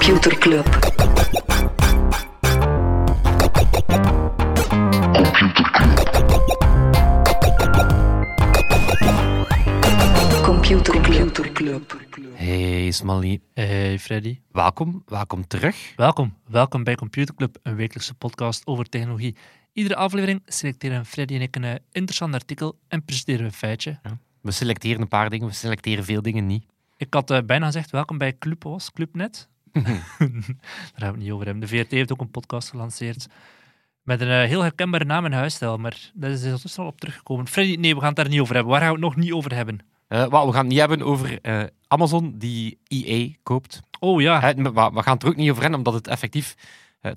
Computer Club. Computer Club. Hey Smally, Hey Freddy, welkom, welkom terug. welkom. Welkom bij Computer Club, een wekelijkse podcast over technologie. Iedere aflevering selecteren Freddy en ik een eh, interessant artikel en presenteren we een feitje. We selecteren een paar dingen, we selecteren veel dingen niet. Ik had eh, bijna gezegd welkom bij Club was, Clubnet. Daar gaan we het niet over hebben. De VRT heeft ook een podcast gelanceerd met een eh, heel herkenbare naam en huisstijl, maar daar is ondertussen al op teruggekomen. Freddy, nee, we gaan het daar niet over hebben. Waar gaan we het nog niet over hebben? Wat, we gaan het niet hebben over eh, Amazon die EA koopt. Oh ja, we gaan het er ook niet over hebben, omdat het effectief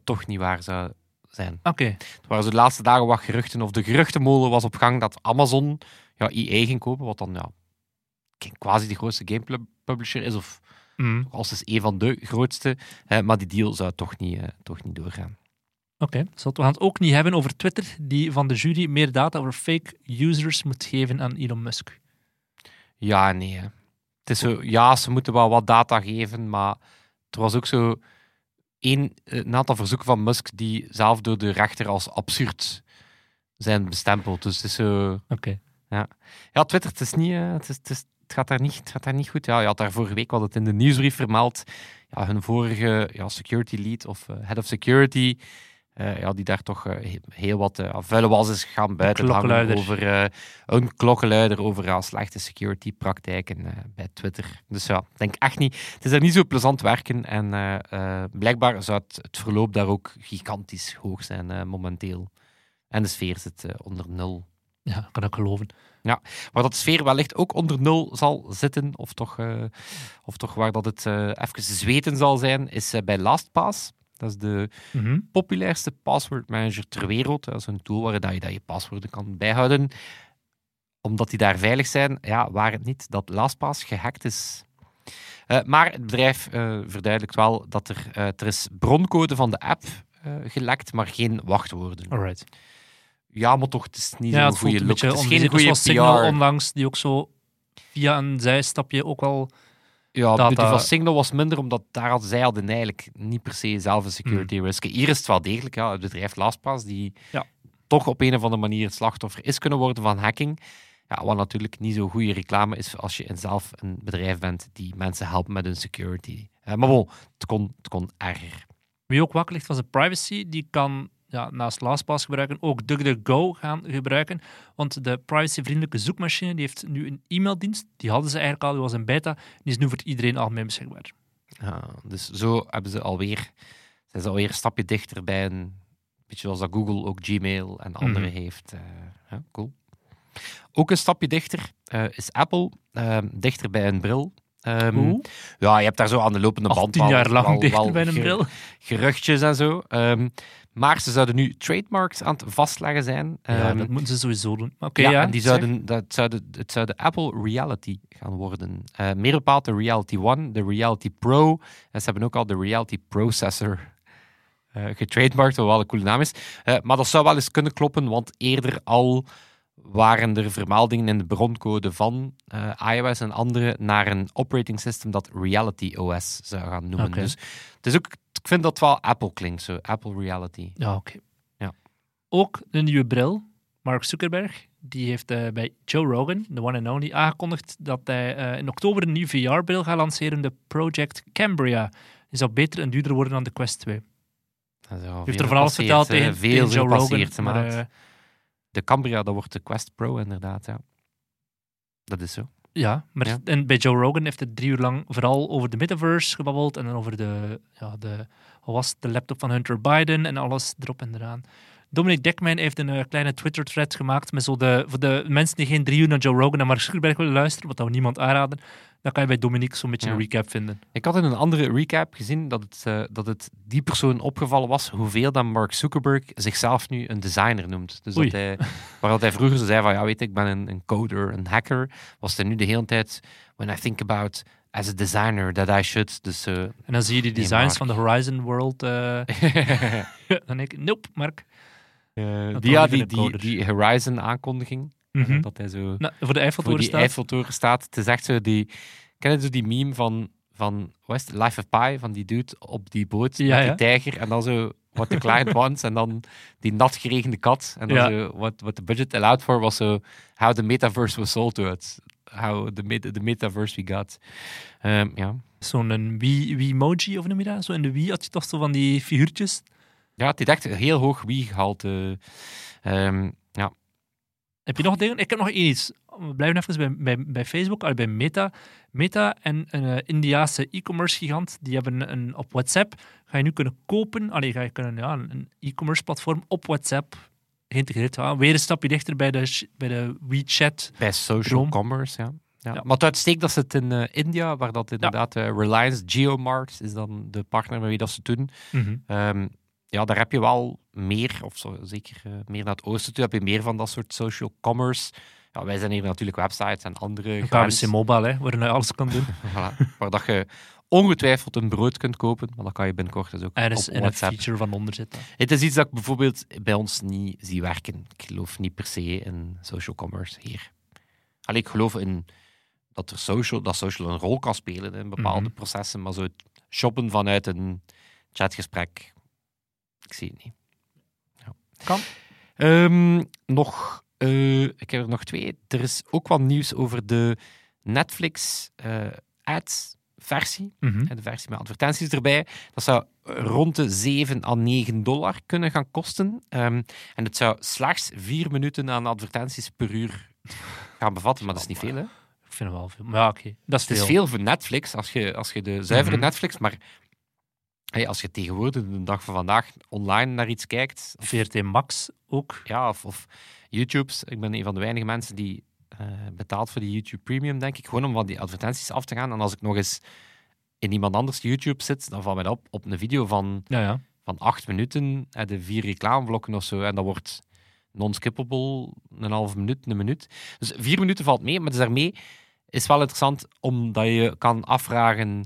toch niet waar zou zijn. oké. Er waren zo de laatste dagen wat geruchten, of de geruchtenmolen was op gang dat Amazon ja, EA ging kopen, wat dan ja, quasi de grootste game publisher is, of Mm, als is een van de grootste. Eh, maar die deal zou toch niet, eh, toch niet doorgaan. Oké, Zal we gaan het ook niet hebben over Twitter, die van de jury meer data over fake users moet geven aan Elon Musk. Ja, nee. hè. Het is zo, ja, ze moeten wel wat data geven, maar er was ook zo één, een aantal verzoeken van Musk die zelf door de rechter als absurd zijn bestempeld. Dus het is zo... Oké. Ja, Twitter, het is niet... eh, Het, is, het, is- het gaat daar niet, het gaat daar niet goed. Ja, je had daar vorige week, we hadden het in de nieuwsbrief vermeld, ja, hun vorige ja, security lead of eh, head of security, eh, ja, die daar toch eh, he- heel wat vuile was is gaan buiten hangen over een klokkenluider over slechte security praktijken bij Twitter. Dus ja, ik denk echt niet. Het is daar niet zo plezant werken en blijkbaar zou het, het verloop daar ook gigantisch hoog zijn momenteel. En de sfeer zit onder nul. Ja, kan ik geloven. Waar dat de sfeer wellicht ook onder nul zal zitten, of toch, eh, of toch waar dat het eh, even zweten zal zijn, is eh, bij LastPass. Dat is de Mhm. populairste password manager ter wereld. Dat is een tool waar dat je, dat je paswoorden kan bijhouden. Omdat die daar veilig zijn, ja, waar het niet dat LastPass gehackt is. Maar het bedrijf verduidelijkt wel dat er, er is broncode van de app gelekt, maar geen wachtwoorden. Alright. Ja, maar toch, het is niet Ja, zo'n goede look. beetje Het is geen goede zoals Signal PR. onlangs, die ook zo via een zijstapje ook wel... Ja, data- die van Signal was minder, omdat daar hadden zij hadden eigenlijk niet per se zelf een security risk. Hier is het wel degelijk, ja, het bedrijf LastPass, die Ja. toch op een of andere manier het slachtoffer is kunnen worden van hacking. Ja, wat natuurlijk niet zo goede reclame is als je zelf een bedrijf bent die mensen helpt met hun security. Eh, maar bon, het kon, het kon erger. Wie ook wakker ligt van zijn privacy, die kan ja, naast LastPass gebruiken ook DuckDuckGo gaan gebruiken. Want de privacyvriendelijke zoekmachine die heeft nu een e-maildienst. Die hadden ze eigenlijk al, die was in beta. Die is nu voor iedereen algemeen beschikbaar. Ja, dus zo hebben ze alweer, zijn ze alweer een stapje dichter bij een beetje zoals dat Google ook Gmail en andere Mhm. heeft. eh, ja, cool. Ook een stapje dichter eh, is Apple, ehm, dichter bij een bril. Ehm, ja, je hebt daar zo aan de lopende Al band tien wel- jaar lang wel- dichter wel bij een bril. geruchtjes en zo. Ehm, maar ze zouden nu trademarks aan het vastleggen zijn. Ja, Ehm, dat moeten ze sowieso doen. Oké, ja, ja, en die zouden, dat zouden, het zou de Apple Reality gaan worden. Eh, meer bepaald de Reality One, de Reality Pro. En ze hebben ook al de Reality Processor eh getrademarkt, wat wel een coole naam is. Eh, maar dat zou wel eens kunnen kloppen, want eerder al waren er vermeldingen in de broncode van eh, iOS en andere naar een operating system dat Reality OS zou gaan noemen. Dus het is ook, ik vind dat wel Apple klinkt, zo Apple Reality. Ja, oké. Ja. Ook een nieuwe bril. Mark Zuckerberg, die heeft eh, bij Joe Rogan, de one and only, aangekondigd dat hij eh, in oktober een nieuwe VR-bril gaat lanceren, de Project Cambria. Die zou beter en duurder worden dan de Quest 2. Dat is al Hij heeft er van alles verteld tegen, veel tegen Joe Rogan. Maar, De Cambria, dat wordt de Quest Pro inderdaad, ja. Dat is zo. ja, maar Ja. En bij Joe Rogan heeft hij drie uur lang vooral over de metaverse gebabbeld en dan over de, ja, de, was het, de laptop van Hunter Biden en alles erop en eraan. Dominic Dekman heeft een eh, kleine Twitter-thread gemaakt met zo de, voor de mensen die geen drie uur naar Joe Rogan en Mark Zuckerberg willen luisteren, wat dat we niemand aanraden, dan kan je bij Dominic zo'n beetje Ja. een recap vinden. Ik had in een andere recap gezien dat het, eh, dat het die persoon opgevallen was hoeveel dat Mark Zuckerberg zichzelf nu een designer noemt. Dus Oei. dat hij, waar dat hij vroeger zei van, ja weet ik, ik ben een, een coder, een hacker, was hij nu de hele tijd, when I think about as a designer that I should. Dus eh, En dan zie je die designs van de Horizon World. eh, dan denk ik, nope, Mark. die, ja, die, een die, coder. die Mhm. dat hij zo... Nou, voor de voor Eiffeltoren die staat. Eiffeltoren staat. Het is echt zo die... Ken je zo die meme van van het? Life of Pi, van die dude op die boot Ja, met die tijger. En dan zo what the client wants. En dan die nat geregende kat. En dan Ja. zo what, what the budget allowed for was zo how the metaverse was sold to us. How the, meta, the metaverse we got. Ehm, ja. Zo'n een Wii, Wiimoji, of noem je dat? Zo in de Wii had je toch zo van die figuurtjes. ja, het is echt heel hoog Wii-gehalte. Ehm, ja. Heb je nog dingen? Ik heb nog iets. We blijven even bij, bij, bij Facebook, bij Meta. Meta en een eh, Indiaanse e-commerce gigant, die hebben een, op WhatsApp, ga je nu kunnen kopen, allee, ga je kunnen, ja, een e-commerce platform op WhatsApp geïntegreerd. Ja, weer een stapje dichter bij de, bij de WeChat. Bij social commerce, ja. ja. Ja. Maar het uitsteekt dat ze het in eh, India, waar dat inderdaad eh, Reliance Geomart is dan de partner met wie dat ze doen. Ehm, ja, daar heb je wel meer, of zo, zeker eh, meer naar het oosten toe, heb je meer van dat soort social commerce. Ja, wij zijn hier natuurlijk websites en andere gewend, KBC Mobile, hè, waarin je alles kan doen. voilà, waar dat je ongetwijfeld een brood kunt kopen, maar dat kan je binnenkort dus ook Er is op en een feature van onder zitten. Het is iets dat ik bijvoorbeeld bij ons niet zie werken. Ik geloof niet per se in social commerce hier. Allee, ik geloof in dat, er social, dat social een rol kan spelen in bepaalde Mhm. processen, maar zo het shoppen vanuit een chatgesprek, ik zie het niet. Ja. Kan. Ehm, nog, eh, ik heb er nog twee. Er is ook wat nieuws over de Netflix eh, ads versie. Mhm. De versie met advertenties erbij. Dat zou rond de 7 à 9 dollar kunnen gaan kosten. Ehm, en het zou slechts 4 minuten aan advertenties per uur gaan bevatten. Maar dat is niet veel, hè? Ik vind het wel veel. Maar ja, oké. Dat is Het is veel. veel voor Netflix, als je, als je de zuivere Mhm. Netflix... Maar hey, als je tegenwoordig, de dag van vandaag, online naar iets kijkt... VRT Max ook. ja, of, of YouTube's. Ik ben een van de weinige mensen die eh, betaalt voor die YouTube Premium, denk ik. Gewoon om van die advertenties af te gaan. En als ik nog eens in iemand anders YouTube zit, dan valt mij op op een video van, Ja, ja. van acht minuten en de vier reclameblokken of zo. En dat wordt non-skippable, een half minuut, een minuut. Dus vier minuten valt mee, maar dus daarmee is wel interessant omdat je kan afvragen...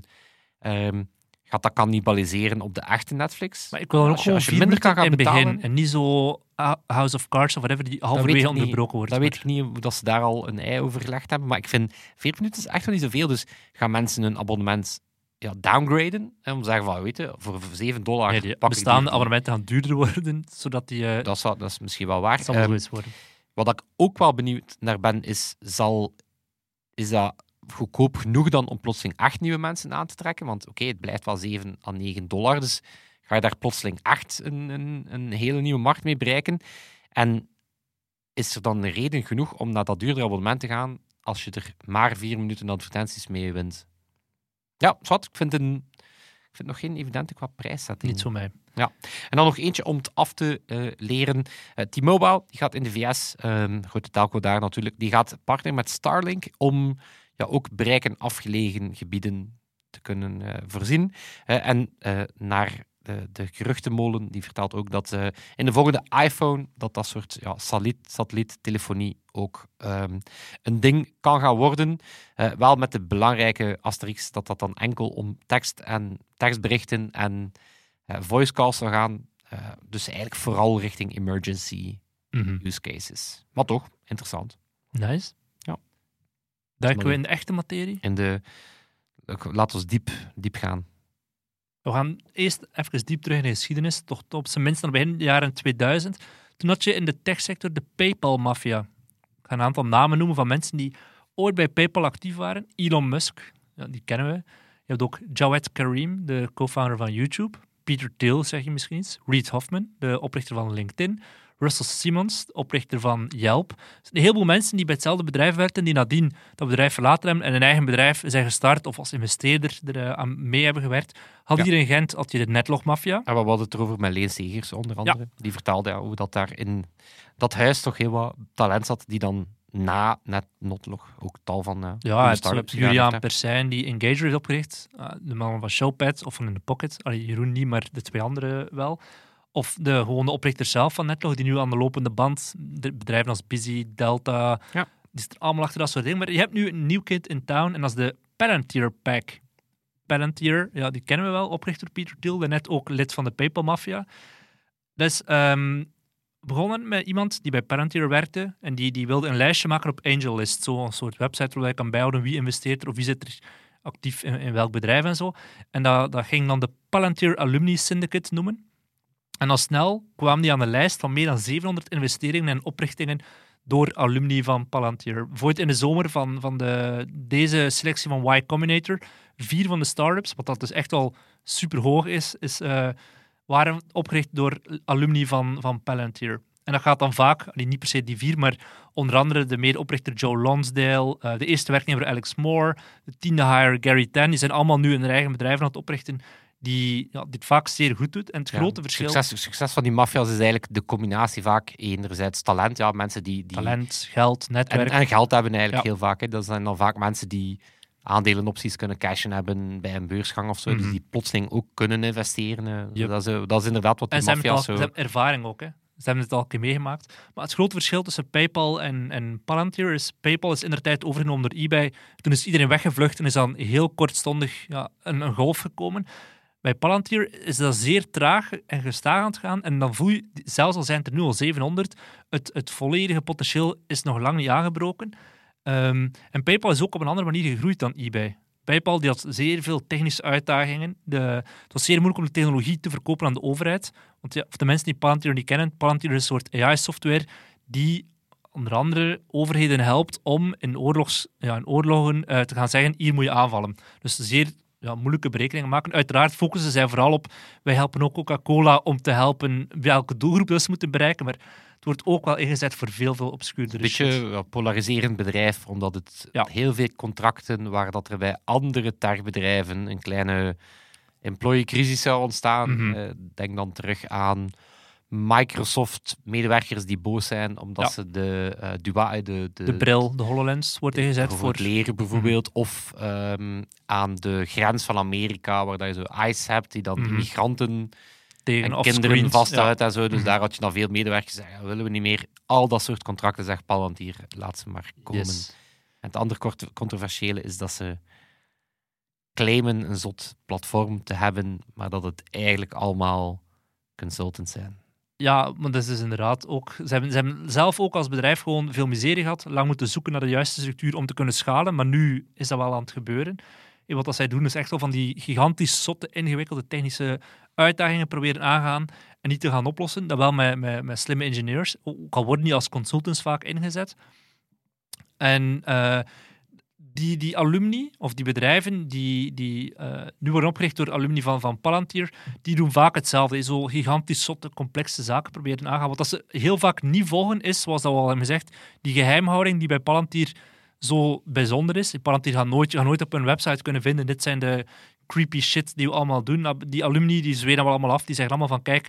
ehm, gaat dat cannibaliseren op de echte Netflix? Maar ik wil dan ook Als je- gewoon als je vier minder kan gaan in het begin. betalen- En niet zo ah, House of Cards of whatever, die halverwege onderbroken wordt. Dat weet ik niet hoe dat ze daar al een ei over gelegd hebben. Maar ik vind 40 minuten is echt wel niet zoveel. Dus gaan mensen hun abonnement ja, downgraden? En om te zeggen van, weet je, voor 7 dollar Nee, bestaande abonnementen gaan duurder worden, zodat die... eh Dat, zou, dat is misschien wel waar. dat zal wel Ehm, worden. wat ik ook wel benieuwd naar ben, is, zal, is dat goedkoop genoeg dan om plotseling echt nieuwe mensen aan te trekken? Want oké, het blijft wel 7 à 9 dollar. Dus ga je daar plotseling echt een, een, een hele nieuwe markt mee bereiken? En is er dan een reden genoeg om naar dat duurdere abonnement te gaan als je er maar vier minuten advertenties mee wint? Ja, zwart. Ik vind, een, ik vind nog geen evidente qua prijszetting. Niet zo mij. En dan nog eentje om het af te eh, leren. Eh, T-Mobile die gaat in de VS, ehm grote telco daar natuurlijk, die gaat partneren met Starlink om ja, ook bereik in afgelegen gebieden te kunnen eh, voorzien. Eh, en eh, naar de, de geruchtenmolen, die vertelt ook dat in de volgende iPhone dat dat soort ja, satelliet, satelliettelefonie ook ehm, een ding kan gaan worden. Wel met de belangrijke asterisk dat dat dan enkel om tekst en tekstberichten en eh, voice calls zou gaan. Dus eigenlijk vooral richting emergency Mhm. use cases. Maar toch, interessant. Nice. Duiken we in de echte materie? In de, laat ons diep, diep gaan. We gaan eerst even diep terug in de geschiedenis, toch op zijn minst naar begin jaren 2000. Toen had je in de techsector de PayPal-maffia. Ik ga een aantal namen noemen van mensen die ooit bij PayPal actief waren. Elon Musk, ja, die kennen we. Je hebt ook Jawed Karim, de co-founder van YouTube. Peter Thiel, zeg je misschien iets. Reid Hoffman, de oprichter van LinkedIn. Russell Simmons, de oprichter van Yelp. Een heleboel mensen die bij hetzelfde bedrijf werkten, die nadien dat bedrijf verlaten hebben en een eigen bedrijf zijn gestart of als investeerder er eh, aan mee hebben gewerkt. Had Ja. hier in Gent had je de Netlog-maffia. En we hadden het erover met Leen Segers, onder andere. Die vertelde ja, hoe dat daar in dat huis toch heel wat talent zat, die dan na net Notlog ook tal van eh Ja, start-ups Julian Persijn die Engager heeft opgericht. Ah, de man van Showpad of van In The Pocket. Allee, Jeroen niet, maar de twee anderen wel. Of de gewone oprichter zelf van Netlog, die nu aan de lopende band, de bedrijven als Busy, Delta, Ja. die zitten allemaal achter dat soort dingen. Maar je hebt nu een nieuw kind in town en dat is de Palantir Pack. Palantir, ja, die kennen we wel, oprichter Peter Thiel, net ook lid van de PayPal-maffia. Dus ehm, begonnen met iemand die bij Palantir werkte en die, die wilde een lijstje maken op AngelList. Zo'n soort website waar je kan bijhouden wie investeert er of wie zit er actief in, in welk bedrijf en zo. En dat, dat ging dan de Palantir Alumni Syndicate noemen. En al snel kwamen die aan de lijst van meer dan 700 investeringen en oprichtingen door alumni van Palantir. Bijvoorbeeld in de zomer van, van de, deze selectie van Y Combinator, vier van de startups, wat dat dus echt al super hoog is, is eh, waren opgericht door alumni van, van Palantir. En dat gaat dan vaak, niet per se die vier, maar onder andere de medeoprichter Joe Lonsdale, eh, de eerste werknemer Alex Moore, de tiende hire Gary Tan, die zijn allemaal nu hun eigen bedrijven aan het oprichten die ja, dit vaak zeer goed doet. En het Ja, grote verschil... Succes, succes van die maffia's is eigenlijk de combinatie vaak enerzijds talent, ja, mensen die, die Talent, geld, en, netwerk. en geld hebben eigenlijk Ja. heel vaak. Hè. Dat zijn dan vaak mensen die aandelenopties kunnen cashen hebben bij een beursgang of zo, Mhm. dus die plotseling ook kunnen investeren. Yep. Dat, is, eh, dat is inderdaad wat En die maffia's zo... ze hebben ervaring ook. Hè. Ze hebben het al een keer meegemaakt. Maar het grote verschil tussen PayPal en, en Palantir is... PayPal is inderdaad overgenomen door eBay. Toen is iedereen weggevlucht en is dan heel kortstondig ja, een, een golf gekomen. Bij Palantir is dat zeer traag en gestaag aan het gaan. En dan voel je, zelfs al zijn het er nu al 700, het, het volledige potentieel is nog lang niet aangebroken. Ehm, en PayPal is ook op een andere manier gegroeid dan eBay. PayPal die had zeer veel technische uitdagingen. De, het was zeer moeilijk om de technologie te verkopen aan de overheid. Want ja, voor de mensen die Palantir niet kennen, Palantir is een soort AI-software die onder andere overheden helpt om in, oorlogs, ja, in oorlogen eh, te gaan zeggen, hier moet je aanvallen. Dus zeer ja, moeilijke berekeningen maken. Uiteraard focussen zij vooral op, wij helpen ook Coca-Cola om te helpen welke doelgroep dat ze moeten bereiken, maar het wordt ook wel ingezet voor veel, veel obscuurdere Een beetje ja, polariserend bedrijf, omdat het Ja. heel veel contracten waar dat er bij andere techbedrijven een kleine employee-crisis zou ontstaan. Mhm. Eh, denk dan terug aan Microsoft-medewerkers die boos zijn omdat Ja. ze de, dua, de, de, De bril, de HoloLens, wordt ingezet voor het leren bijvoorbeeld, of ehm, aan de grens van Amerika, waar dat je zo ICE hebt, die dan Mhm. immigranten tegen en kinderen vasthoudt Ja. en zo. Dus Mhm. daar had je dan veel medewerkers zeggen, willen we niet meer al dat soort contracten, zegt Palantir, laat ze maar komen. Yes. En het andere controversiële is dat ze claimen een zot platform te hebben, maar dat het eigenlijk allemaal consultants zijn. Ja, maar dat is dus inderdaad ook... Ze hebben, ze zelf ook als bedrijf gewoon veel miserie gehad, lang moeten zoeken naar de juiste structuur om te kunnen schalen, maar nu is dat wel aan het gebeuren. En wat zij doen is echt wel van die gigantisch zotte, ingewikkelde technische uitdagingen proberen aangaan en niet te gaan oplossen. Dat wel met, met, met slimme engineers, ook al worden die als consultants vaak ingezet. En eh, die, die alumni, of die bedrijven die, die eh, nu worden opgericht door alumni van, van Palantir, die doen vaak hetzelfde. Zo gigantisch zotte, complexe zaken proberen aangaan. Wat dat ze heel vaak niet volgen is, zoals dat we al hebben gezegd, die geheimhouding die bij Palantir zo bijzonder is. Palantir gaat nooit, gaat nooit op hun website kunnen vinden, dit zijn de creepy shit die we allemaal doen. Die alumni die zweren dat allemaal af, die zeggen allemaal van kijk,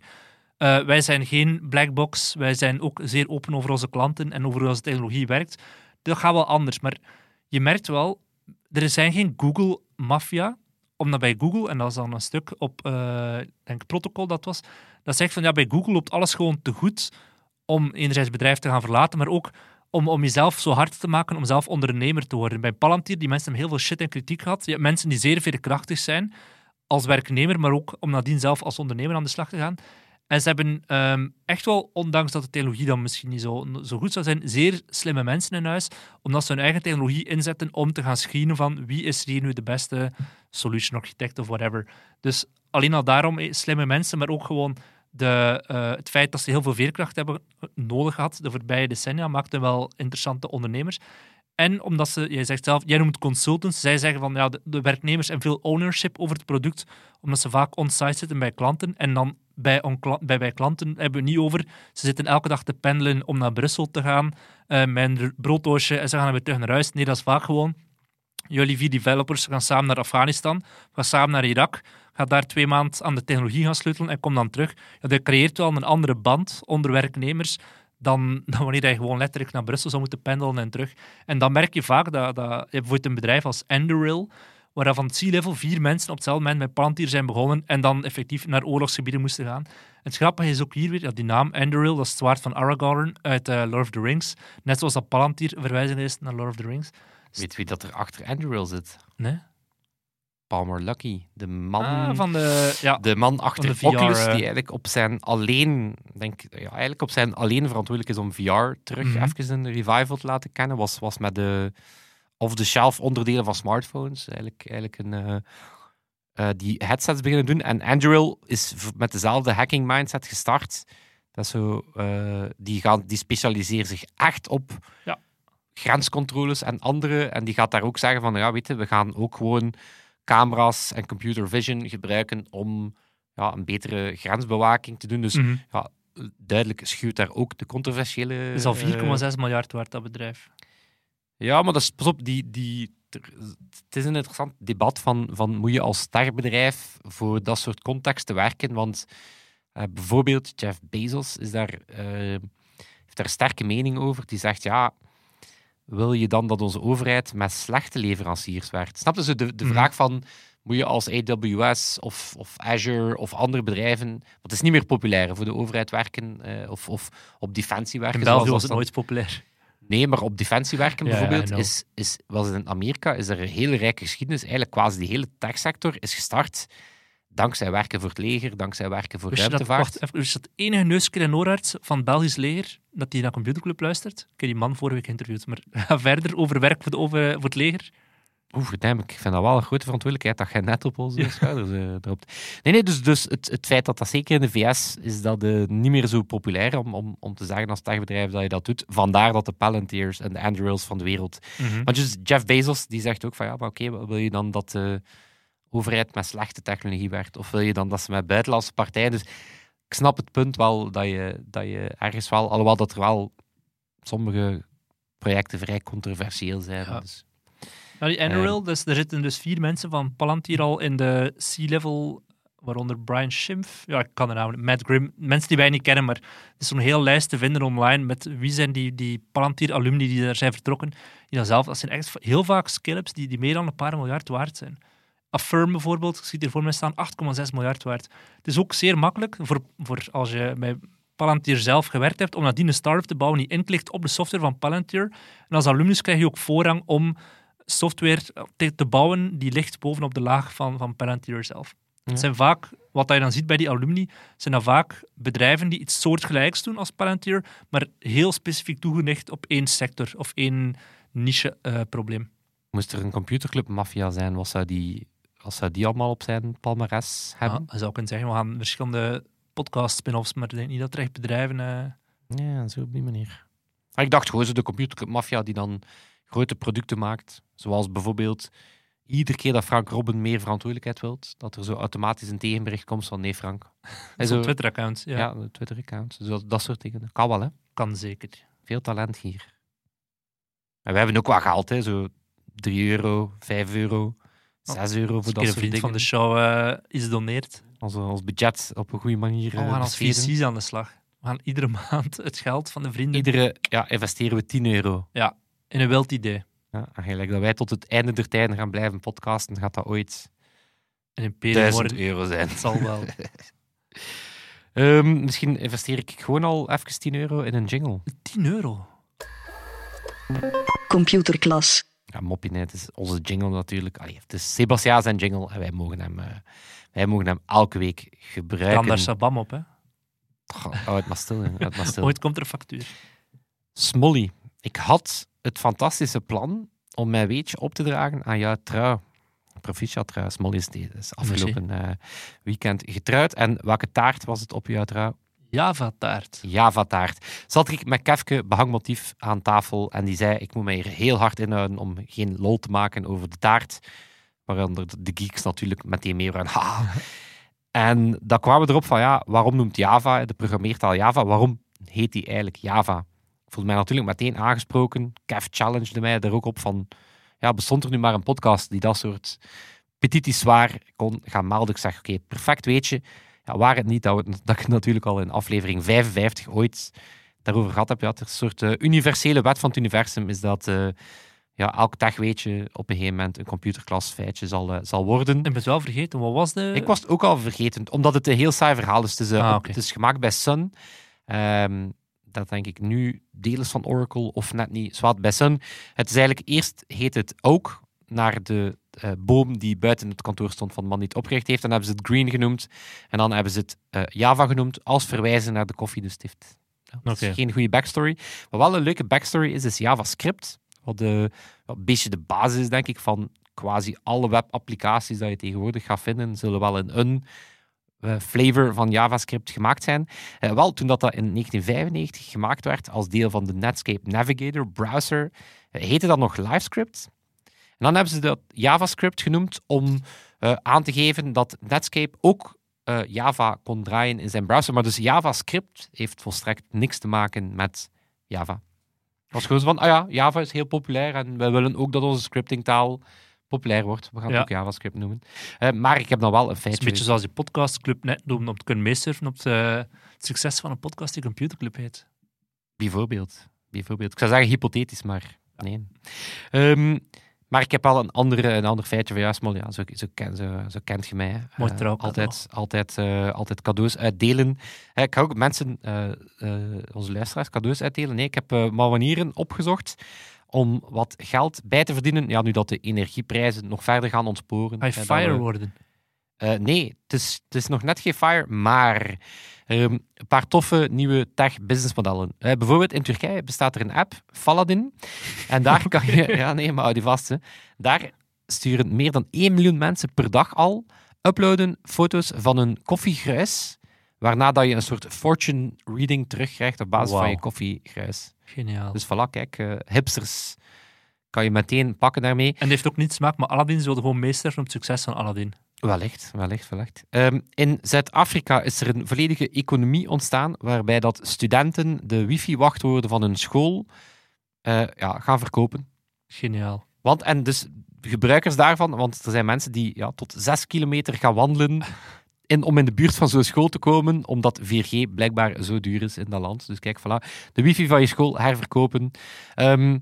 eh, wij zijn geen black box, wij zijn ook zeer open over onze klanten en over hoe onze technologie werkt. Dat gaat wel anders, maar je merkt wel, er zijn geen Google-maffia, omdat bij Google, en dat is dan een stuk op, eh, denk protocol dat was, dat zegt van ja, bij Google loopt alles gewoon te goed om enerzijds bedrijf te gaan verlaten, maar ook om, om jezelf zo hard te maken om zelf ondernemer te worden. Bij Palantir, die mensen hebben heel veel shit en kritiek gehad. Je hebt mensen die zeer veerkrachtig zijn als werknemer, maar ook om nadien zelf als ondernemer aan de slag te gaan. En ze hebben ehm, echt wel, ondanks dat de technologie dan misschien niet zo, zo goed zou zijn, zeer slimme mensen in huis, omdat ze hun eigen technologie inzetten om te gaan screenen van wie is hier nu de beste solution architect of whatever. Dus alleen al daarom eh, slimme mensen, maar ook gewoon de, eh, het feit dat ze heel veel veerkracht hebben nodig gehad de voorbije decennia, maakt wel interessante ondernemers. En omdat ze, jij zegt zelf, jij noemt consultants, zij zeggen van ja, de, werknemers hebben veel ownership over het product, omdat ze vaak on-site zitten bij klanten. En dan bij, bij, bij klanten hebben we het niet over. Ze zitten elke dag te pendelen om naar Brussel te gaan eh, met brooddoosje en ze gaan weer terug naar huis. Nee, dat is vaak gewoon. Jullie vier developers gaan samen naar Afghanistan, gaan samen naar Irak, gaan daar twee maanden aan de technologie gaan sleutelen en kom dan terug. Ja, dat creëert wel een andere band onder werknemers dan, dan wanneer je gewoon letterlijk naar Brussel zou moeten pendelen en terug. En dan merk je vaak dat, dat bijvoorbeeld een bedrijf als Enderil, waar dan van het C-level vier mensen op hetzelfde moment met Palantir zijn begonnen en dan effectief naar oorlogsgebieden moesten gaan. Het grappige is ook hier weer, ja, die naam Enderil, dat is het zwaard van Aragorn uit eh, Lord of the Rings. Net zoals dat Palantir verwijzing is naar Lord of the Rings. Weet wie dat er achter Andrew zit? Nee? Palmer Lucky, de man, Ah, van de... Ja, de man achter de VR, Oculus, die eigenlijk op zijn alleen, denk, ja, eigenlijk op zijn alleen verantwoordelijk is om VR terug Mhm. even een revival te laten kennen, was, was met de off-the-shelf onderdelen van smartphones. Eigenlijk, eigenlijk een, eh, eh, die headsets beginnen doen. En Anduril is met dezelfde hacking mindset gestart. Dat is zo, eh, die, gaan, die specialiseren zich echt op Ja. grenscontroles en andere. En die gaat daar ook zeggen van, ja, weet je, we gaan ook gewoon camera's en computer vision gebruiken om ja, een betere grensbewaking te doen. Dus Mhm. ja, duidelijk schuwt daar ook de controversiële... Het is al eh, 4,6 miljard waard, dat bedrijf. ja, maar dat is, pas op, die, die, het is een interessant debat van, van moet je als sterbedrijf voor dat soort contexten werken? Want eh, bijvoorbeeld Jeff Bezos is daar, eh, heeft daar een sterke mening over. Die zegt, ja, wil je dan dat onze overheid met slechte leveranciers werkt? Snap je zo de, de Mhm. vraag van, moet je als AWS of, of Azure of andere bedrijven, want het is niet meer populair voor de overheid werken eh, of, of op defensie werken. In België was het nooit populair. Nee, maar op defensie werken Ja, bijvoorbeeld is, is, was in Amerika is er een hele rijke geschiedenis. Eigenlijk quasi die hele techsector is gestart dankzij werken voor het leger, dankzij werken voor dat, ruimtevaart. wacht, even, wist je dat het enige neuskeer en oorarts van het Belgisch leger dat die naar Computerclub luistert? Ik heb die man vorige week geïnterviewd, maar ga verder over werk voor, de, over, voor het leger. Oeh, verdamn, ik vind dat wel een grote verantwoordelijkheid dat jij net op onze schouders eh, dropt. Nee, nee, dus, dus het, het feit dat dat zeker in de VS is dat eh, niet meer zo populair om, om, om te zeggen als techbedrijf dat je dat doet. Vandaar dat de Palantirs en de Andurils van de wereld Maar dus Jeff Bezos die zegt ook van ja, maar oké, wil je dan dat de overheid met slechte technologie werkt? Of wil je dan dat ze met buitenlandse partijen... Dus ik snap het punt wel dat je, dat je ergens wel... Alhoewel dat er wel sommige projecten vrij controversieel zijn. Ja. Dus, Nou, die Anduril, dus, er zitten dus vier mensen van Palantir al in de C-level, waaronder Brian Schimpf. Ja, ik kan de naam. Matt Grimm. Mensen die wij niet kennen, maar er is zo'n heel lijst te vinden online met wie zijn die, die Palantir-alumni die daar zijn vertrokken. Die dan zelf, dat zijn echt heel vaak scale-ups die, die meer dan een paar miljard waard zijn. Affirm bijvoorbeeld, ik zie hier voor mij staan, 8,6 miljard waard. Het is ook zeer makkelijk voor, voor als je bij Palantir zelf gewerkt hebt, om nadien een start-up te bouwen die inklikt op de software van Palantir. En als alumnus krijg je ook voorrang om software te, te bouwen die ligt bovenop de laag van, van Palantir zelf. Ja. Het zijn vaak, wat je dan ziet bij die alumni, zijn dat vaak bedrijven die iets soortgelijks doen als Palantir, maar heel specifiek toegericht op één sector of één niche-probleem. moest er een computerclub maffia zijn, wat zou die, wat zou die allemaal op zijn palmares hebben? Ja, je zou kunnen zeggen, we gaan verschillende podcast-spin-offs, maar ik denk niet dat er echt bedrijven... eh, Ja, zo op die manier. Maar ik dacht gewoon zo de computerclub maffia die dan grote producten maakt. Zoals bijvoorbeeld iedere keer dat Frank Robben meer verantwoordelijkheid wilt, dat er zo automatisch een tegenbericht komt van nee Frank. Zo'n zo, Twitter-account, ja. ja, de Twitter-account. Zo, dat soort dingen. Dat kan wel, hè. Kan zeker. Veel talent hier. En wij hebben ook wel gehaald, hè. Zo 3 euro, 5 euro, 6 euro voor Als dat een soort vriend dingen. van de show eh iets doneert, Ons, ons budget op een goede manier oh, we eh, gaan als. VC's aan de slag. We gaan iedere maand het geld van de vrienden Iedere ja, investeren we 10 euro. in een wild idee. Ja, en gelijk dat wij tot het einde der tijden gaan blijven podcasten, gaat dat ooit En in Peren 1000 worden. euro zijn. Het zal wel. Ehm, misschien investeer ik gewoon al even 10 euro in een jingle. 10 euro. Computerklas. Ja, moppie, het is onze jingle natuurlijk. Allee, het is Sebastiaan zijn jingle en wij mogen hem, eh, wij mogen hem elke week gebruiken. Kan daar Sabam op, hè. Goh, Hou het maar stil, het maar stil. Ooit komt er een factuur. Smolly, ik had het fantastische plan om mijn weetje op te dragen aan jouw trouw. Proficiat trouw. Smolly is afgelopen eh, weekend getrouwd. En welke taart was het op jouw trouw? Java-taart. Java-taart. Zat ik met Kefke behangmotief aan tafel en die zei, ik moet mij hier heel hard inhouden om geen lol te maken over de taart. Waaronder de geeks natuurlijk meteen mee waren. Ha. En dan kwamen we erop van, ja, waarom noemt Java, de programmeertaal Java, waarom heet die eigenlijk Java? Ik voelde mij natuurlijk meteen aangesproken. Kev challengede mij er ook op van, ja, bestond er nu maar een podcast die dat soort petities zwaar kon gaan melden? Ik zeg, oké, perfect weet je. Ja, waar het niet dat, we, dat ik het natuurlijk al in aflevering 55 ooit daarover gehad heb. Ja, het is een soort eh, universele wet van het universum is dat eh, ja, elk dag weet je op een gegeven moment een computerklas feitje zal, eh, zal worden. Ik ben het wel vergeten. Wat was de... Ik was het ook al vergeten, omdat het een heel saai verhaal is. Het is, Ah, het is gemaakt bij Sun. Ehm, dat denk ik nu deel is van Oracle of net niet. Zwaar bij Sun. Het is eigenlijk eerst heet het ook naar de eh, boom die buiten het kantoor stond van de man die het opgericht heeft. Dan hebben ze het Green genoemd. En dan hebben ze het eh, Java genoemd als verwijzen naar de koffie de stift. Ja, dat is geen goede backstory. Wat wel een leuke backstory is, is JavaScript. Wat de, wat een beetje de basis, denk ik, van quasi alle webapplicaties dat je tegenwoordig gaat vinden, zullen wel in een eh, flavor van JavaScript gemaakt zijn. Wel, toen dat, dat in 1995 gemaakt werd als deel van de Netscape Navigator browser, heette dat nog LiveScript. En dan hebben ze dat JavaScript genoemd om eh, aan te geven dat Netscape ook eh, Java kon draaien in zijn browser. Maar dus JavaScript heeft volstrekt niks te maken met Java. Het was gewoon van, ah ja, Java is heel populair en we willen ook dat onze scriptingtaal populair wordt. We gaan Ja. het ook JavaScript noemen. Eh, maar ik heb dan wel een Het is feitje. een beetje zoals je podcastclub net noemde om te kunnen meesurfen op het, eh, het succes van een podcast die computerclub heet. Bijvoorbeeld. Bijvoorbeeld. Ik zou zeggen hypothetisch, maar nee. Ehm, maar ik heb wel een, andere, een ander feitje van juist, maar ja, zo, zo, ken, zo, zo kent je mij. Mooi Eh, trouwcadeau. altijd, altijd, eh, altijd cadeaus uitdelen. Eh, ik ga ook mensen, onze luisteraars, cadeaus uitdelen. Nee, ik heb manieren opgezocht om wat geld bij te verdienen. Ja, nu dat de energieprijzen nog verder gaan ontsporen. Ga fire we- worden? nee, het is, het is nog net geen fire, maar ehm, een paar toffe nieuwe tech businessmodellen. Eh, bijvoorbeeld in Turkije bestaat er een app, Faladin. En daar kan je, ja nee, maar hou die vast. Hè. Daar sturen meer dan 1 miljoen mensen per dag al, uploaden foto's van een koffiegruis, waarna dat je een soort fortune reading terugkrijgt op basis van je koffiegruis. Geniaal. Dus voilà, kijk, eh, hipsters kan je meteen pakken daarmee. En het heeft ook niet smaak, maar Aladdin wilde gewoon meesterven op het succes van Aladdin. Wellicht, wellicht, wellicht. Ehm, in Zuid-Afrika is er een volledige economie ontstaan waarbij dat studenten de wifi-wachtwoorden van hun school eh, ja, gaan verkopen. Geniaal. Want, en dus gebruikers daarvan, want er zijn mensen die ja, tot zes kilometer gaan wandelen in, om in de buurt van zo'n school te komen, omdat 4G blijkbaar zo duur is in dat land. Dus kijk, voilà, de wifi van je school herverkopen. Ehm,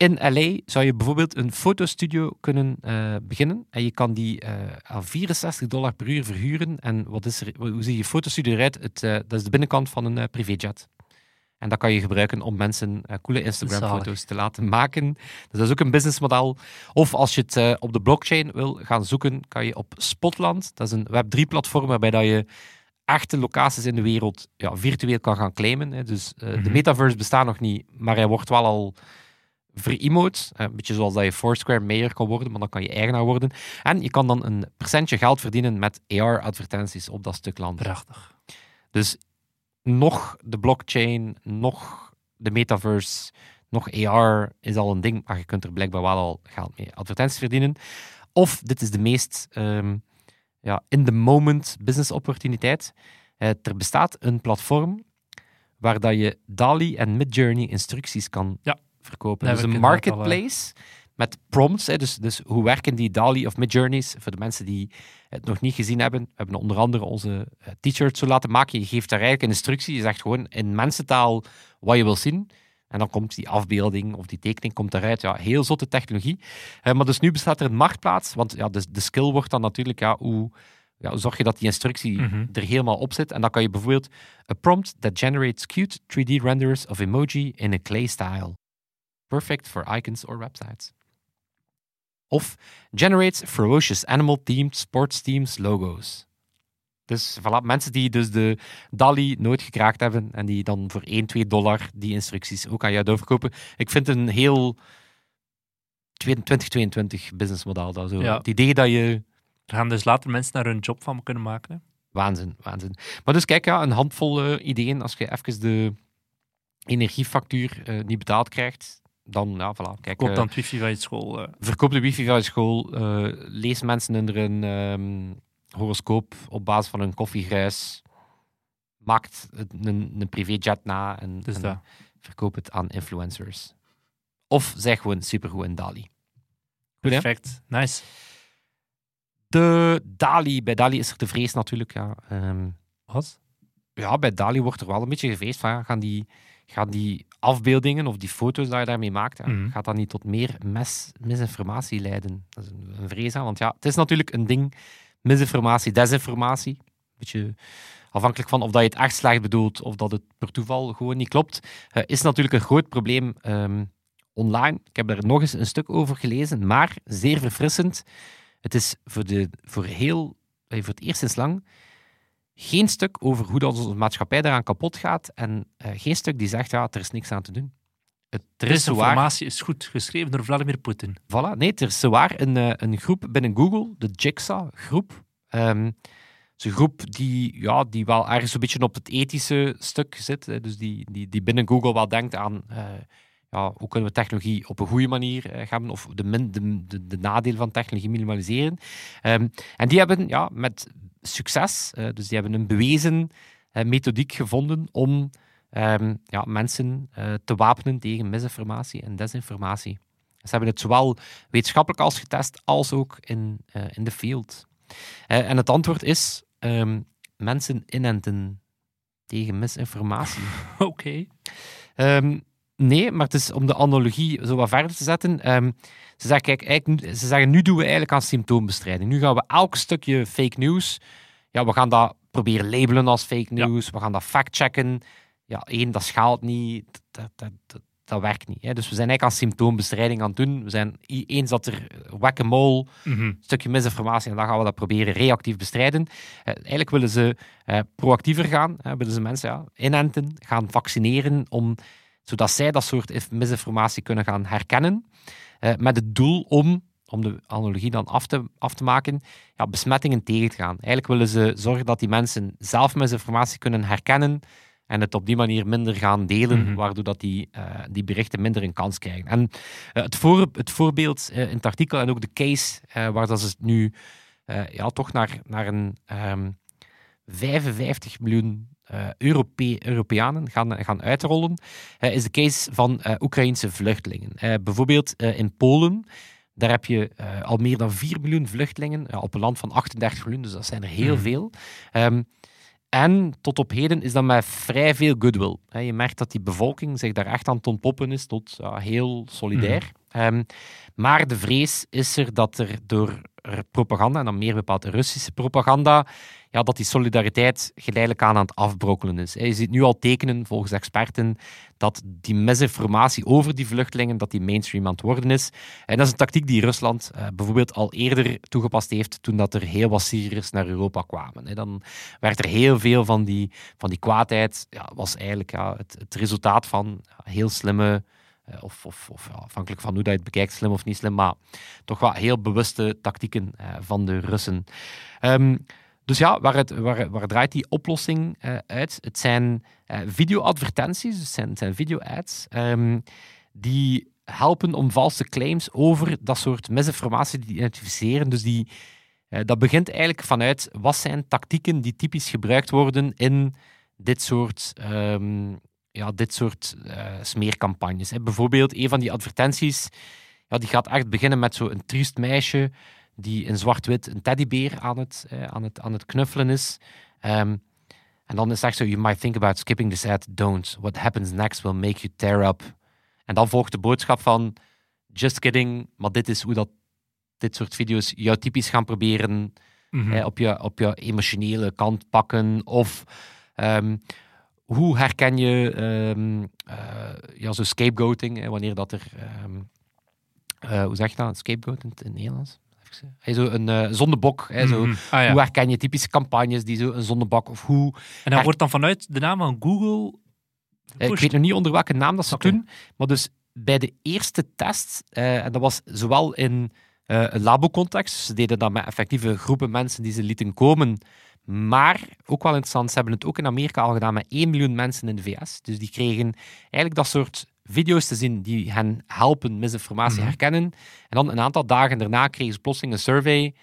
in LA zou je bijvoorbeeld een fotostudio kunnen eh, beginnen en je kan die eh, aan 64 dollar per uur verhuren. En wat is er, hoe ziet je fotostudio eruit? Het, eh, dat is de binnenkant van een privéjet. En dat kan je gebruiken om mensen coole Instagram-foto's te laten maken. Dus dat is ook een businessmodel. Of als je het op de blockchain wil gaan zoeken, kan je op Spotland, dat is een Web3-platform waarbij dat je echte locaties in de wereld ja, virtueel kan gaan claimen. Hè. Dus de Mhm. metaverse bestaat nog niet, maar hij wordt wel al ver-emote. Eh, Een beetje zoals dat je Foursquare mayor kan worden, maar dan kan je eigenaar worden. En je kan dan een percentje geld verdienen met AR-advertenties op dat stuk land. Prachtig. Dus nog de blockchain, nog de metaverse, nog AR is al een ding, maar je kunt er blijkbaar wel al geld mee advertenties verdienen. Of dit is de meest ehm, ja, in-the-moment business opportuniteit. Eh, er bestaat een platform waar dat je DALI en Midjourney instructies kan Ja. Verkopen. Dat Dus een al, eh, marketplace met prompts. Hè, dus, dus hoe werken die DALI of Midjourneys? Voor de mensen die het nog niet gezien hebben, we hebben onder andere onze eh, t-shirts zo laten maken. Je geeft daar eigenlijk een instructie. Je zegt gewoon in mensentaal wat je wil zien. En dan komt die afbeelding of die tekening komt eruit. Ja, heel zotte technologie. Eh, maar dus nu bestaat er een marktplaats. Want ja, de, de skill wordt dan natuurlijk, ja, hoe, ja, hoe zorg je dat die instructie Mhm. er helemaal op zit? En dan kan je bijvoorbeeld a prompt that generates cute 3D renders of emoji in a clay style. Perfect for icons or websites. Of generates ferocious animal-themed sports teams logos. Dus voilà, mensen die dus de DALI nooit gekraakt hebben en die dan voor 1, 2 dollar die instructies ook aan jou doorverkopen. Ik vind een heel 2022 businessmodel. Dat zo. Ja. Het idee dat je Er gaan dus later mensen daar hun job van kunnen maken. Hè? Waanzin, waanzin. Maar dus kijk, ja, een handvol eh, ideeën. Als je even de energiefactuur eh, niet betaald krijgt, dan, ja, voilà. Kijk, Koop eh, dan het wifi van je school. eh. verkoop de wifi van je school, eh, lees mensen in een ehm, horoscoop op basis van hun koffiegruis, maakt het een, een privéjet na en, dus en verkoop het aan influencers. Of zeg gewoon supergoed in Dali. Goed, hè? Perfect. Nice. De Dali, bij Dali is er de vrees natuurlijk, ja. ehm, Wat? ja, bij Dali wordt er wel een beetje gevreesd van, gaan, die, gaan die afbeeldingen of die foto's die je daarmee maakt, Mhm. gaat dat niet tot meer mes, misinformatie leiden? Dat is een, een vrees aan, want ja, het is natuurlijk een ding, misinformatie, desinformatie. Beetje afhankelijk van of dat je het echt slecht bedoelt of dat het per toeval gewoon niet klopt, eh, is natuurlijk een groot probleem ehm, online. Ik heb daar nog eens een stuk over gelezen, maar zeer verfrissend. Het is voor, de, voor, heel, eh, voor het eerst sinds lang geen stuk over hoe dat onze maatschappij daaraan kapot gaat en eh, geen stuk die zegt, ja, er is niks aan te doen. het, er is zowaar, Desinformatie is goed, geschreven door Vladimir Poetin. voilà, nee, er is zowaar een, eh, een groep binnen Google, de Jigsaw-groep. Ehm, het is een groep die, ja, die wel ergens een beetje op het ethische stuk zit. Hè, dus die, die, die binnen Google wel denkt aan eh, ja, hoe kunnen we technologie op een goede manier gaan, of de, min, de, de, de nadelen van technologie minimaliseren. Um, en die hebben ja, met succes, uh, dus die hebben een bewezen methodiek gevonden om um, ja, mensen te wapenen tegen misinformatie en desinformatie. Ze hebben het zowel wetenschappelijk als getest, als ook in, in de field. en het antwoord is um, mensen inenten tegen misinformatie. Oké. Okay. Um, nee, maar het is om de analogie zo wat verder te zetten. Um, ze, zeggen, kijk, ze zeggen, nu doen we eigenlijk aan symptoombestrijding. Nu gaan we elk stukje fake news, ja, we gaan dat proberen labelen als fake news, ja. we gaan dat factchecken. Ja, één, dat schaalt niet, dat, dat, dat, dat werkt niet. Hè. Dus we zijn eigenlijk aan symptoombestrijding aan het doen. We zijn eens dat er whack-a-mole, mm -hmm. een stukje misinformatie, en dan gaan we dat proberen reactief bestrijden. Uh, eigenlijk willen ze uh, proactiever gaan, uh, willen ze mensen ja, inenten, gaan vaccineren, om, zodat zij dat soort misinformatie kunnen gaan herkennen. met het doel om, om de analogie dan af te, af te maken, ja, besmettingen tegen te gaan. Eigenlijk willen ze zorgen dat die mensen zelf misinformatie kunnen herkennen, en het op die manier minder gaan delen, mm -hmm. waardoor dat die, uh, die berichten minder een kans krijgen. En uh, het, voor, het voorbeeld uh, in het artikel en ook de case waar dat ze nu ja, toch naar, naar een um, 55 miljoen Europe Europeanen gaan, gaan uitrollen, is de case van Oekraïnse vluchtelingen. bijvoorbeeld in Polen. Daar heb je al meer dan 4 miljoen vluchtelingen op een land van 38 miljoen, dus dat zijn er heel mm. veel. Um, en tot op heden is dat met vrij veel goodwill. Je merkt dat die bevolking zich daar echt aan het ontpoppen is tot heel solidair. Mm. Um, maar de vrees is er dat er door propaganda, en dan meer bepaald Russische propaganda, ja, dat die solidariteit geleidelijk aan aan het afbrokkelen is. Je ziet nu al tekenen, volgens experten, dat die misinformatie over die vluchtelingen, dat die mainstream aan het worden is. En dat is een tactiek die Rusland uh, bijvoorbeeld al eerder toegepast heeft, toen dat er heel wat Syriërs naar Europa kwamen. Dan werd er heel veel van die, van die kwaadheid, ja, was eigenlijk ja, het, het resultaat van heel slimme of, of, of ja, afhankelijk van hoe dat je het bekijkt, slim of niet slim, maar toch wel heel bewuste tactieken uh, van de Russen. Um, dus ja, waar, het, waar, waar draait die oplossing uh, uit? Het zijn video-advertenties, dus het zijn, video-ads, um, die helpen om valse claims over dat soort misinformatie te identificeren. Dus die, dat begint eigenlijk vanuit wat zijn tactieken die typisch gebruikt worden in dit soort um, ja, dit soort uh, smeercampagnes. Hè. Bijvoorbeeld, een van die advertenties ja, die gaat echt beginnen met zo'n triest meisje die in zwart-wit een teddybeer aan het, aan het, aan het knuffelen is. Um, en dan is echt zo, you might think about skipping this ad, don't. What happens next will make you tear up. En dan volgt de boodschap van, just kidding, maar dit is hoe dat dit soort video's jou typisch gaan proberen mm -hmm. hè, op, je, op je emotionele kant pakken. Of... Um, hoe herken je um, uh, ja, zo scapegoating, hè, wanneer dat er... Um, uh, hoe zeg je dat? Scapegoat in het Nederlands? Hey, zo een uh, zondebok. Zo. Mm -hmm. ah, ja. Hoe herken je typische campagnes die zo een zondebok of hoe... En dat wordt dan vanuit de naam van Google... ik weet nog niet onder welke naam dat ze okay. doen, maar dus bij de eerste test, en dat was zowel in een labo-context, ze deden dat met effectieve groepen mensen die ze lieten komen maar, ook wel interessant, ze hebben het ook in Amerika al gedaan met 1 miljoen mensen in de VS. Dus die kregen eigenlijk dat soort video's te zien die hen helpen misinformatie mm -hmm. herkennen. En dan een aantal dagen daarna kregen ze plotseling een survey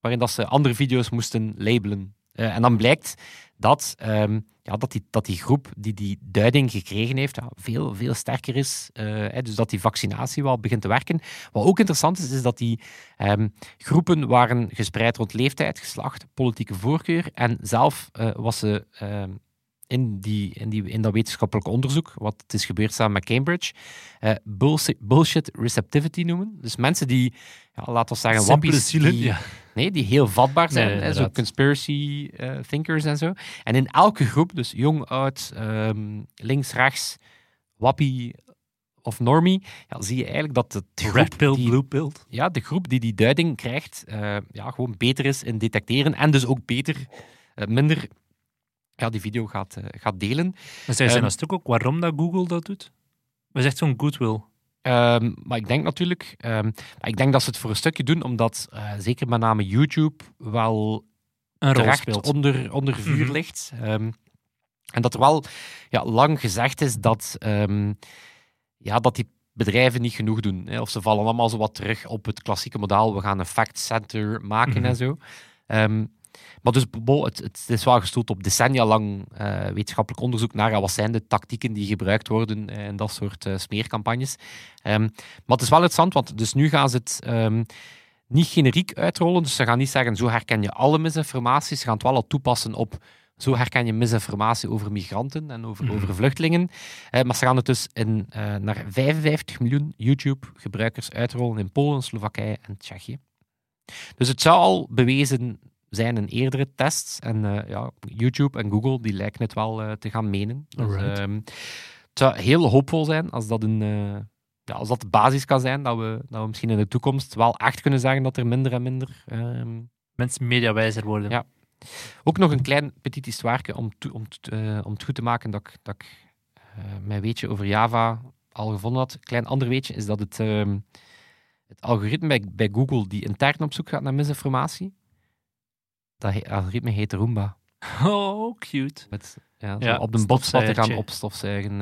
waarin dat ze andere video's moesten labelen. Uh, en dan blijkt dat, um, dat, die, dat die groep die die duiding gekregen heeft, veel, veel sterker is. Hè, dus dat die vaccinatie wel begint te werken. Wat ook interessant is, is dat die um, groepen waren gespreid rond leeftijd, geslacht, politieke voorkeur. En zelf uh, was ze um, in, die, in, die, in dat wetenschappelijk onderzoek, wat het is gebeurd samen met Cambridge, uh, bullshit, bullshit, receptivity noemen. Dus mensen die, ja, laten we zeggen, wappies, die, ja. nee, die heel vatbaar zijn, nee, hè, zo conspiracy uh, thinkers en zo. En in elke groep, dus jong, oud, um, links, rechts, wappie of normie, ja, zie je eigenlijk dat de groep Red pill, die, blue pill. Ja, de groep die die duiding krijgt, uh, ja, gewoon beter is in detecteren en dus ook beter, minder ja, die video gaat, uh, gaat delen. En zij zijn um, een stuk ook waarom dat Google dat doet? We zegt zo'n goodwill. Ehm, maar ik denk natuurlijk, ehm, maar ik denk dat ze het voor een stukje doen, omdat eh, zeker met name YouTube wel Een rol terecht speelt. onder, onder vuur Mhm. ligt. Ehm, en dat er wel ja, lang gezegd is dat, ja, dat die bedrijven niet genoeg doen. Hè. Of ze vallen allemaal zo wat terug op het klassieke model. We gaan een fact center maken Mhm. en zo. Maar dus bo, het, het is wel gestoeld op decennia lang eh, wetenschappelijk onderzoek naar wat zijn de tactieken die gebruikt worden eh, in dat soort eh, smeercampagnes. Ehm, maar het is wel interessant, want dus nu gaan ze het ehm, niet generiek uitrollen. Dus ze gaan niet zeggen, zo herken je alle misinformatie. Ze gaan het wel al toepassen op, zo herken je misinformatie over migranten en over, Mhm. over vluchtelingen. Eh, maar ze gaan het dus in, eh, naar 55 miljoen YouTube-gebruikers uitrollen in Polen, Slowakije en Tsjechië. Dus het zou al bewezen zijn in eerdere tests. En eh, ja, YouTube en Google die lijken het wel eh, te gaan menen. Dus, ehm, het zou heel hoopvol zijn als dat, een, eh, ja, als dat de basis kan zijn, dat we, dat we misschien in de toekomst wel echt kunnen zeggen dat er minder en minder... ehm, Mensen mediawijzer worden. Ja. ook nog een klein petit histoire om, to- om, om het goed te maken dat ik, dat ik mijn weetje over Java al gevonden had. Een klein ander weetje is dat het, ehm, het algoritme bij, bij Google die intern op zoek gaat naar misinformatie, dat he- algoritme heet Roomba. Oh, cute. Met, ja, op de bots wat te gaan opstofzuigen. eh.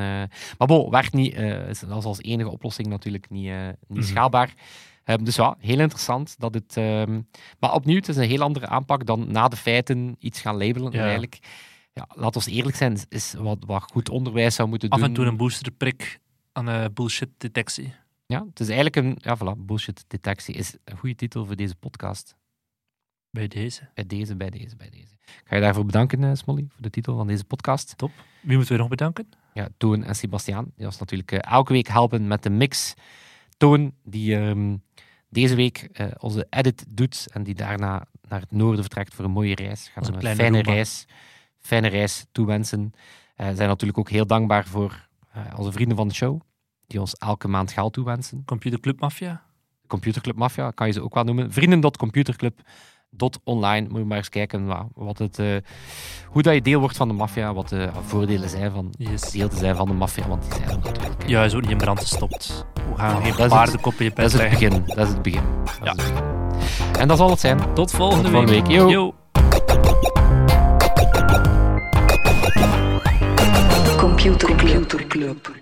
maar bon, werkt niet. eh, dat is als enige oplossing natuurlijk niet, eh, niet Mhm. schaalbaar. Ehm, dus ja, heel interessant dat het. ehm, maar opnieuw, het is een heel andere aanpak dan na de feiten iets gaan labelen. Ja. Eigenlijk, ja, laat ons eerlijk zijn, is- wat, wat goed onderwijs zou moeten Af doen. en toe een boosterprik aan eh, bullshit-detectie. Ja, het is eigenlijk een. Ja, voilà, bullshit detectie is een goede titel voor deze podcast. Bij deze. Bij deze, bij deze, bij deze. Ik ga je daarvoor bedanken, eh, Smolly, voor de titel van deze podcast. Wie moeten we nog bedanken? ja, Toon en Sebastiaan. Die ons natuurlijk eh, elke week helpen met de mix. Toon, die ehm, deze week eh, onze edit doet en die daarna naar het noorden vertrekt voor een mooie reis. Gaan een fijne reis, fijne reis toewensen. Eh zijn natuurlijk ook heel dankbaar voor onze vrienden van de show, die ons elke maand geld toewensen. Computerclub Mafia. Computerclub Mafia, kan je ze ook wel noemen. Vrienden.computerclub.online. Moet je maar eens kijken wa- wat het, eh, hoe dat je deel wordt van de maffia, wat de voordelen zijn van Yes. deel te zijn van de maffia, want die zijn er natuurlijk. hè. Ja, is ook niet in brand gestopt. We gaan Oh, geen dat is het- paardenkop in je Dat pet is het begin. Dat is het begin. Dat Ja. is het begin. En dat zal het zijn. Tot volgende, Tot volgende week. week. Yo. Yo. Computer Club.